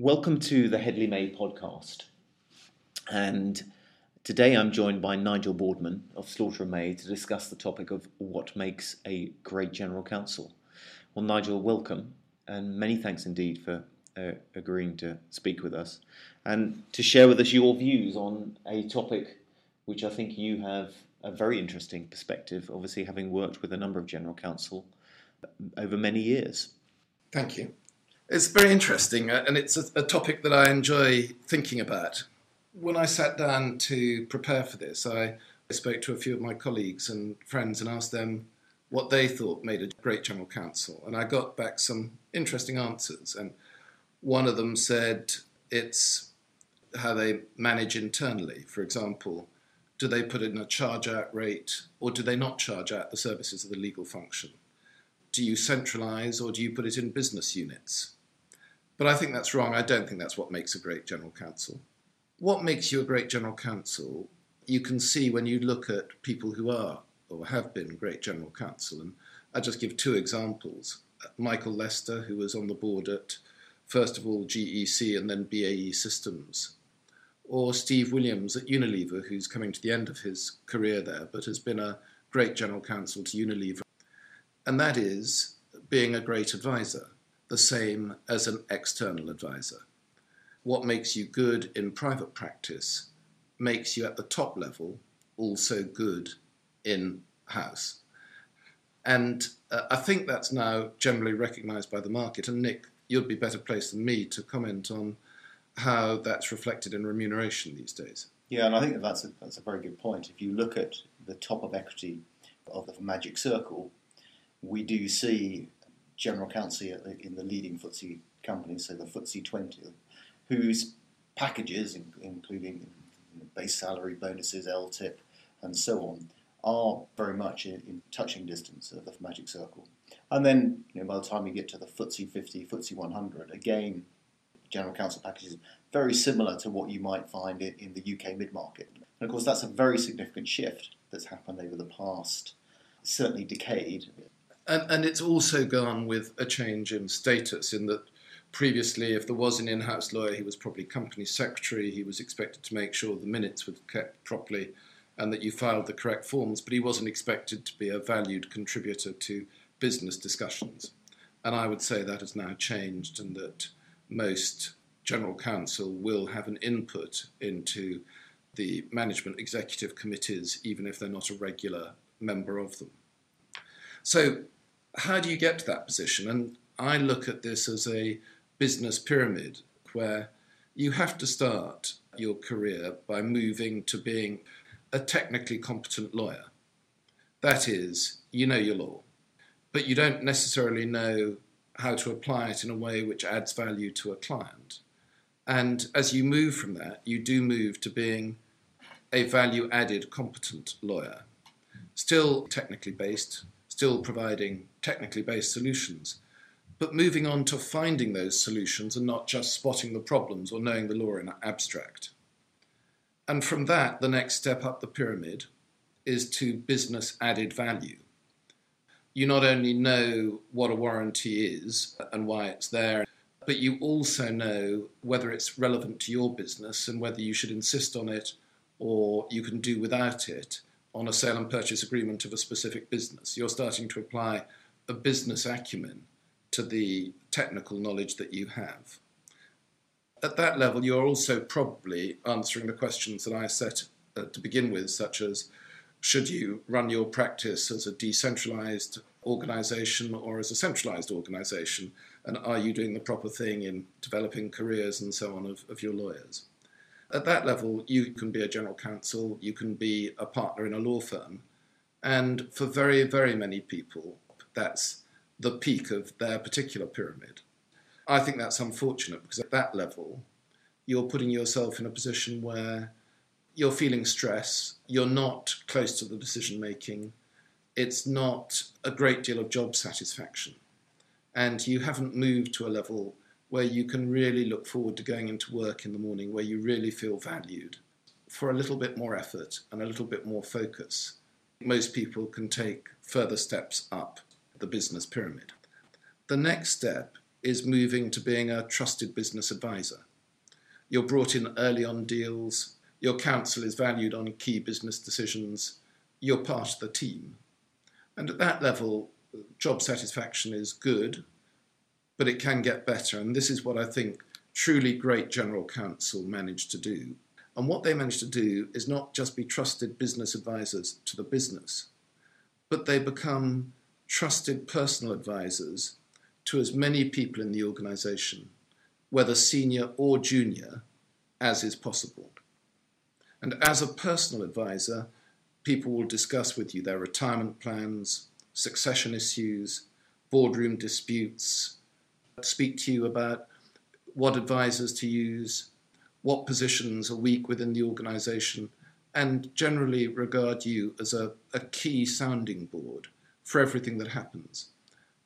Welcome to the Hedley May podcast. And today I'm joined by Nigel Boardman of Slaughter and May to discuss the topic of what makes a great general counsel. Well, Nigel, welcome, and many thanks indeed for uh, agreeing to speak with us and to share with us your views on a topic which I think you have a very interesting perspective, obviously, having worked with a number of general counsel over many years. Thank you. It's very interesting, uh, and it's a, a topic that I enjoy thinking about. When I sat down to prepare for this, I spoke to a few of my colleagues and friends and asked them what they thought made a great general counsel. And I got back some interesting answers. And one of them said it's how they manage internally. For example, do they put in a charge out rate or do they not charge out the services of the legal function? Do you centralize or do you put it in business units? But I think that's wrong. I don't think that's what makes a great general counsel. What makes you a great general counsel, you can see when you look at people who are or have been great general counsel. And I'll just give two examples. Michael Lester, who was on the board at first of all GEC and then BAE Systems, or Steve Williams at Unilever, who's coming to the end of his career there, but has been a great general counsel to Unilever. And that is being a great advisor, the same as an external advisor. What makes you good in private practice makes you at the top level also good in house. And uh, I think that's now generally recognised by the market. And Nick, you'd be better placed than me to comment on how that's reflected in remuneration these days. Yeah, and I think that that's a, that's a very good point. If you look at the top of equity of the Magic Circle, we do see general counsel in the leading FTSE companies, so the FTSE 20, whose packages, including base salary, bonuses, LTIP, and so on, are very much in, in touching distance of the Magic Circle. And then, you know, by the time you get to the FTSE 50, FTSE 100, again, general counsel packages very similar to what you might find in, in the UK mid market. And of course, that's a very significant shift that's happened over the past, certainly, decade. And, and it's also gone with a change in status, in that previously, if there was an in house lawyer, he was probably company secretary, he was expected to make sure the minutes were kept properly and that you filed the correct forms, but he wasn't expected to be a valued contributor to business discussions. And I would say that has now changed, and that most general counsel will have an input into the management executive committees, even if they're not a regular member of them. So, how do you get to that position? And I look at this as a business pyramid where you have to start your career by moving to being a technically competent lawyer. That is, you know your law, but you don't necessarily know how to apply it in a way which adds value to a client. And as you move from that, you do move to being a value added competent lawyer, still technically based, still providing technically based solutions, but moving on to finding those solutions and not just spotting the problems or knowing the law in abstract. And from that, the next step up the pyramid is to business added value. You not only know what a warranty is and why it's there, but you also know whether it's relevant to your business and whether you should insist on it or you can do without it on a sale and purchase agreement of a specific business. You're starting to apply a business acumen to the technical knowledge that you have at that level, you're also probably answering the questions that I set uh, to begin with, such as should you run your practice as a decentralized organization or as a centralized organization? And are you doing the proper thing in developing careers and so on of, of your lawyers? At that level, you can be a general counsel, you can be a partner in a law firm. And for very, very many people, that's the peak of their particular pyramid. I think that's unfortunate because at that level, you're putting yourself in a position where you're feeling stress, you're not close to the decision making, it's not a great deal of job satisfaction, and you haven't moved to a level where you can really look forward to going into work in the morning, where you really feel valued. For a little bit more effort and a little bit more focus, most people can take further steps up the business pyramid. The next step is moving to being a trusted business advisor. You're brought in early on deals, your counsel is valued on key business decisions, you're part of the team. And at that level, job satisfaction is good, but it can get better. And this is what I think truly great general counsel managed to do. And what they managed to do is not just be trusted business advisors to the business, but they become trusted personal advisors to as many people in the organization, whether senior or junior, as is possible. And as a personal advisor, people will discuss with you their retirement plans, succession issues, boardroom disputes, speak to you about what advisors to use, what positions are weak within the organization, and generally regard you as a, a key sounding board for everything that happens.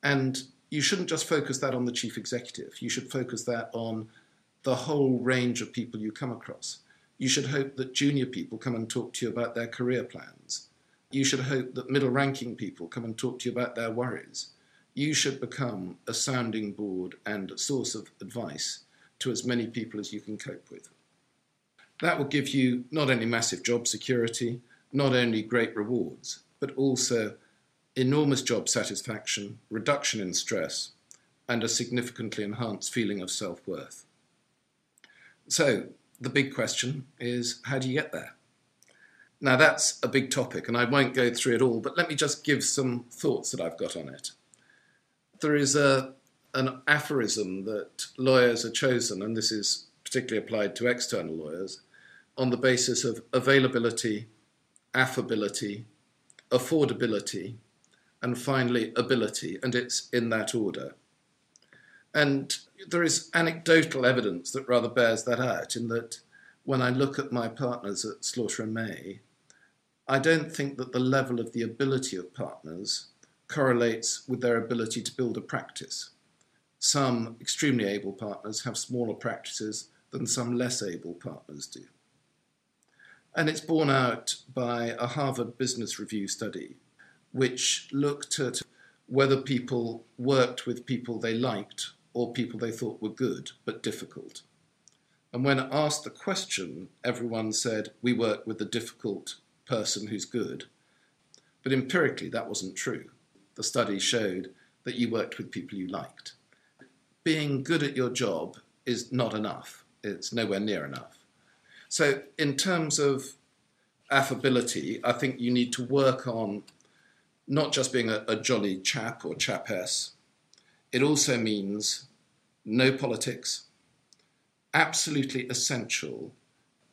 And you shouldn't just focus that on the chief executive, you should focus that on the whole range of people you come across. You should hope that junior people come and talk to you about their career plans. You should hope that middle ranking people come and talk to you about their worries. You should become a sounding board and a source of advice to as many people as you can cope with. That will give you not only massive job security, not only great rewards, but also enormous job satisfaction, reduction in stress, and a significantly enhanced feeling of self worth. So, the big question is how do you get there? Now, that's a big topic, and I won't go through it all, but let me just give some thoughts that I've got on it. There is a, an aphorism that lawyers are chosen, and this is particularly applied to external lawyers, on the basis of availability, affability, affordability, and finally ability, and it's in that order. And there is anecdotal evidence that rather bears that out, in that when I look at my partners at Slaughter and May, I don't think that the level of the ability of partners correlates with their ability to build a practice. Some extremely able partners have smaller practices than some less able partners do. And it's borne out by a Harvard Business Review study, which looked at whether people worked with people they liked or people they thought were good but difficult. And when asked the question, everyone said, We work with the difficult person who's good. But empirically, that wasn't true. The study showed that you worked with people you liked. Being good at your job is not enough, it's nowhere near enough. So, in terms of affability, I think you need to work on not just being a, a jolly chap or chapess, it also means no politics, absolutely essential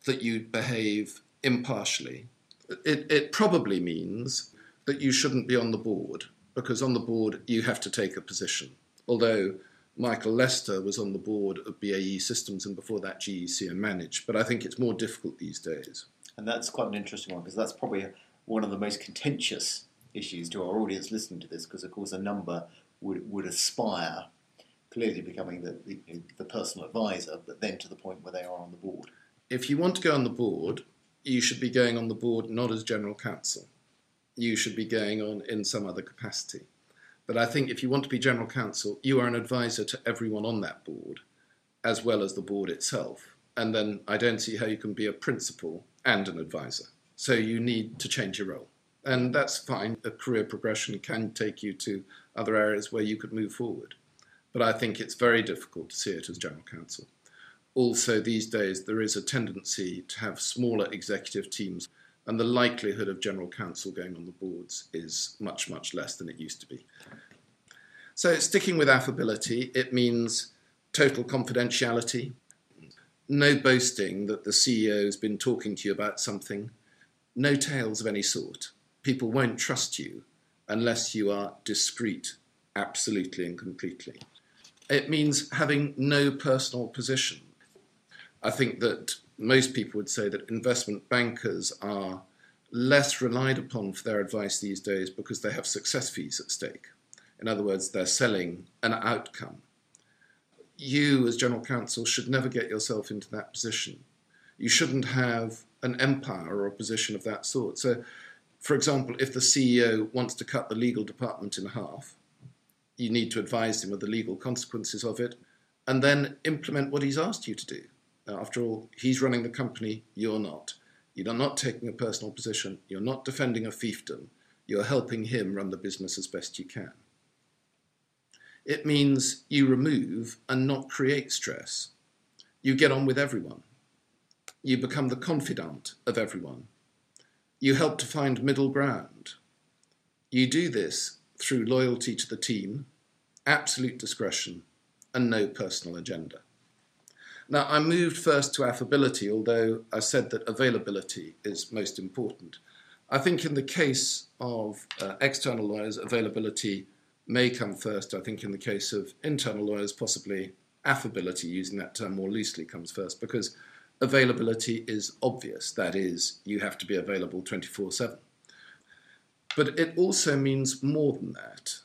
that you behave impartially. It, it probably means that you shouldn't be on the board, because on the board you have to take a position. Although Michael Lester was on the board of BAE Systems and before that GEC and Manage, but I think it's more difficult these days. And that's quite an interesting one because that's probably one of the most contentious issues to our audience listening to this because, of course, a number would, would aspire clearly becoming the, the, the personal advisor, but then to the point where they are on the board. If you want to go on the board, you should be going on the board not as general counsel. You should be going on in some other capacity. But I think if you want to be general counsel, you are an advisor to everyone on that board, as well as the board itself. And then I don't see how you can be a principal and an advisor. So you need to change your role. And that's fine. A career progression can take you to other areas where you could move forward. But I think it's very difficult to see it as general counsel. Also, these days, there is a tendency to have smaller executive teams, and the likelihood of general counsel going on the boards is much, much less than it used to be. So, sticking with affability, it means total confidentiality, no boasting that the CEO has been talking to you about something, no tales of any sort. People won't trust you unless you are discreet, absolutely and completely. It means having no personal position. I think that most people would say that investment bankers are less relied upon for their advice these days because they have success fees at stake. In other words, they're selling an outcome. You, as general counsel, should never get yourself into that position. You shouldn't have an empire or a position of that sort. So, for example, if the CEO wants to cut the legal department in half, you need to advise him of the legal consequences of it, and then implement what he's asked you to do. After all, he's running the company, you're not. You're not taking a personal position, you're not defending a fiefdom, you're helping him run the business as best you can. It means you remove and not create stress. You get on with everyone. You become the confidant of everyone. You help to find middle ground. You do this through loyalty to the team, absolute discretion, and no personal agenda. Now, I moved first to affability, although I said that availability is most important. I think in the case of uh, external lawyers, availability may come first. I think in the case of internal lawyers, possibly affability, using that term more loosely, comes first because availability is obvious. That is, you have to be available 24 7. But it also means more than that.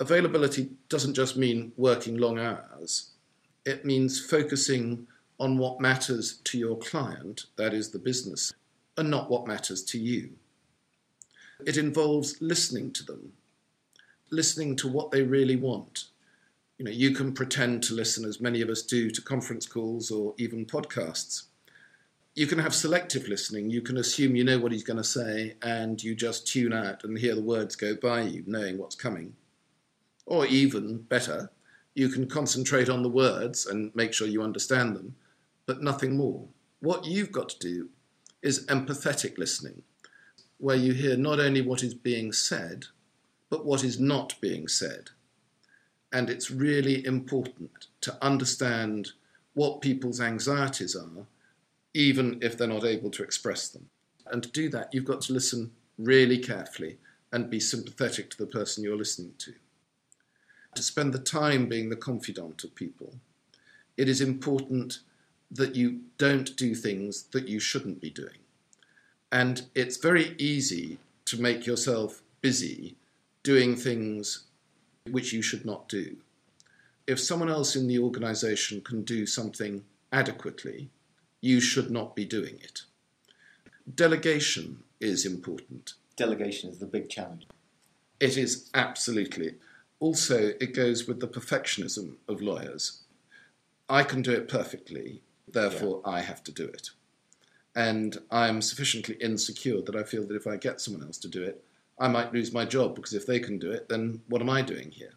Availability doesn't just mean working long hours, it means focusing on what matters to your client, that is the business, and not what matters to you. It involves listening to them, listening to what they really want. You know, you can pretend to listen, as many of us do, to conference calls or even podcasts. You can have selective listening. You can assume you know what he's going to say and you just tune out and hear the words go by you, knowing what's coming. Or even better, you can concentrate on the words and make sure you understand them, but nothing more. What you've got to do is empathetic listening, where you hear not only what is being said, but what is not being said. And it's really important to understand what people's anxieties are, even if they're not able to express them. And to do that, you've got to listen really carefully and be sympathetic to the person you're listening to. To spend the time being the confidant of people, it is important that you don't do things that you shouldn't be doing. And it's very easy to make yourself busy doing things which you should not do. If someone else in the organization can do something adequately, you should not be doing it. Delegation is important. Delegation is the big challenge. It is absolutely. Also, it goes with the perfectionism of lawyers. I can do it perfectly, therefore yeah. I have to do it. And I'm sufficiently insecure that I feel that if I get someone else to do it, I might lose my job because if they can do it, then what am I doing here?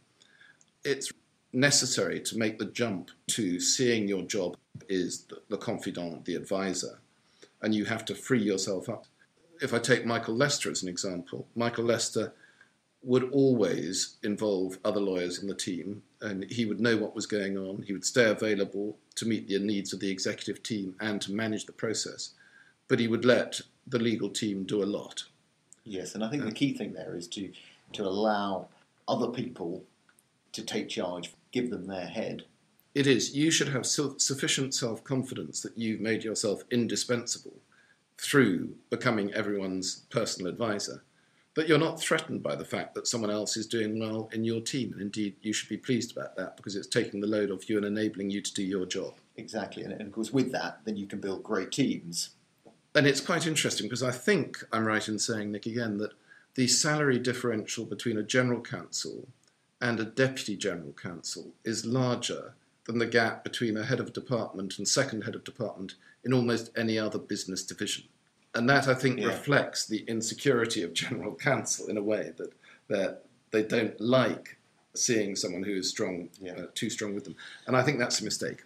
It's necessary to make the jump to seeing your job is the, the confidant, the advisor, and you have to free yourself up. If I take Michael Lester as an example, Michael Lester would always involve other lawyers in the team, and he would know what was going on. He would stay available to meet the needs of the executive team and to manage the process, but he would let the legal team do a lot. Yes, and I think the uh, key thing there is to to allow other people to take charge, give them their head. It is. You should have sufficient self confidence that you've made yourself indispensable through becoming everyone's personal advisor. That you're not threatened by the fact that someone else is doing well in your team. And indeed, you should be pleased about that because it's taking the load off you and enabling you to do your job. Exactly. And of course, with that, then you can build great teams and it's quite interesting because I think I'm right in saying, Nick, again, that the salary differential between a general counsel and a deputy general counsel is larger than the gap between a head of department and second head of department in almost any other business division. And that, I think, yeah. reflects the insecurity of general counsel in a way that that they don't like seeing someone who is strong, yeah. uh, too strong with them. And I think that's a mistake.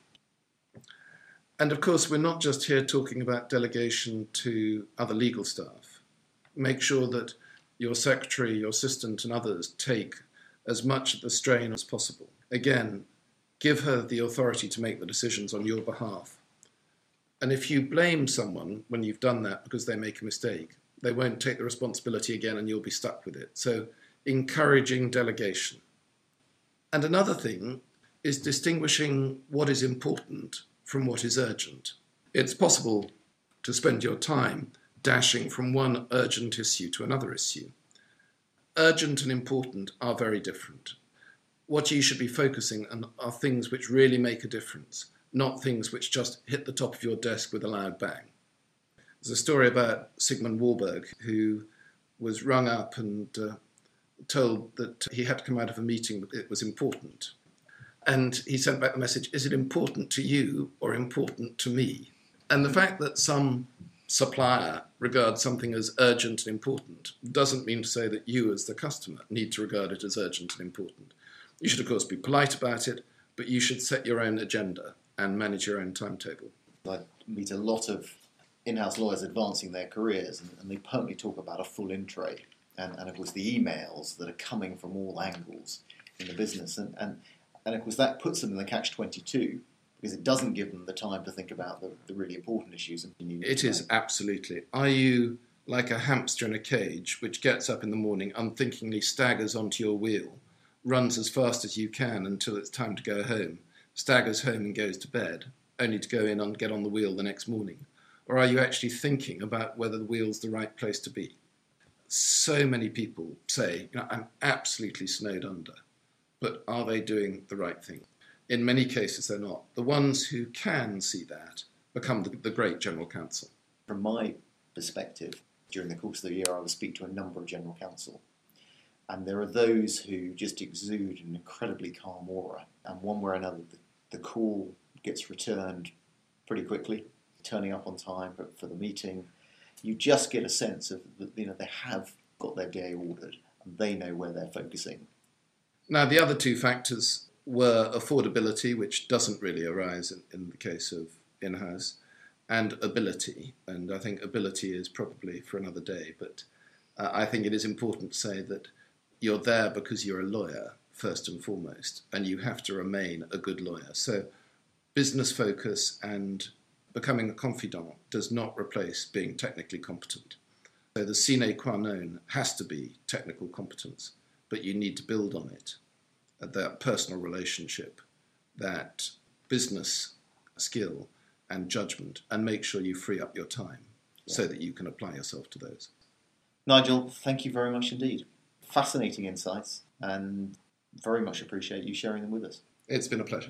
And of course, we're not just here talking about delegation to other legal staff. Make sure that your secretary, your assistant, and others take as much of the strain as possible. Again, give her the authority to make the decisions on your behalf. And if you blame someone when you've done that because they make a mistake, they won't take the responsibility again and you'll be stuck with it. So, encouraging delegation. And another thing is distinguishing what is important from what is urgent. It's possible to spend your time dashing from one urgent issue to another issue. Urgent and important are very different. What you should be focusing on are things which really make a difference, not things which just hit the top of your desk with a loud bang. There's a story about Siegmund Warburg, who was rung up and uh, told that he had to come out of a meeting that it was important. And he sent back the message Is it important to you or important to me? And the fact that some supplier regards something as urgent and important doesn't mean to say that you, as the customer, need to regard it as urgent and important. You should, of course, be polite about it, but you should set your own agenda and manage your own timetable. I meet a lot of in-house lawyers advancing their careers, and, and they permanently talk about a full in tray, and, and of course the emails that are coming from all angles in the business, and, and and of course that puts them in the catch twenty two because it doesn't give them the time to think about the, the really important issues. It is absolutely. Are you like a hamster in a cage which gets up in the morning, unthinkingly staggers onto your wheel, runs as fast as you can until it's time to go home, staggers home and goes to bed, only to go in and get on the wheel the next morning? Or are you actually thinking about whether the wheel's the right place to be? So many people say, you know, I'm absolutely snowed under, but are they doing the right thing? In many cases, they're not. The ones who can see that become the, the great general counsel. From my perspective, during the course of the year, I will speak to a number of general counsel. And there are those who just exude an incredibly calm aura. And one way or another, the, the call gets returned pretty quickly, turning up on time for, for the meeting. You just get a sense of, you know, they have got their day ordered and they know where they're focusing. Now, the other two factors were affordability, which doesn't really arise in, in the case of in house, and ability. And I think ability is probably for another day, but uh, I think it is important to say that you're there because you're a lawyer, first and foremost, and you have to remain a good lawyer. So, business focus and becoming a confidant does not replace being technically competent. So, the sine qua non has to be technical competence, but you need to build on it uh, that personal relationship, that business skill and judgment, and make sure you free up your time yeah. so that you can apply yourself to those. Nigel, thank you very much indeed. Fascinating insights, and very much appreciate you sharing them with us. It's been a pleasure.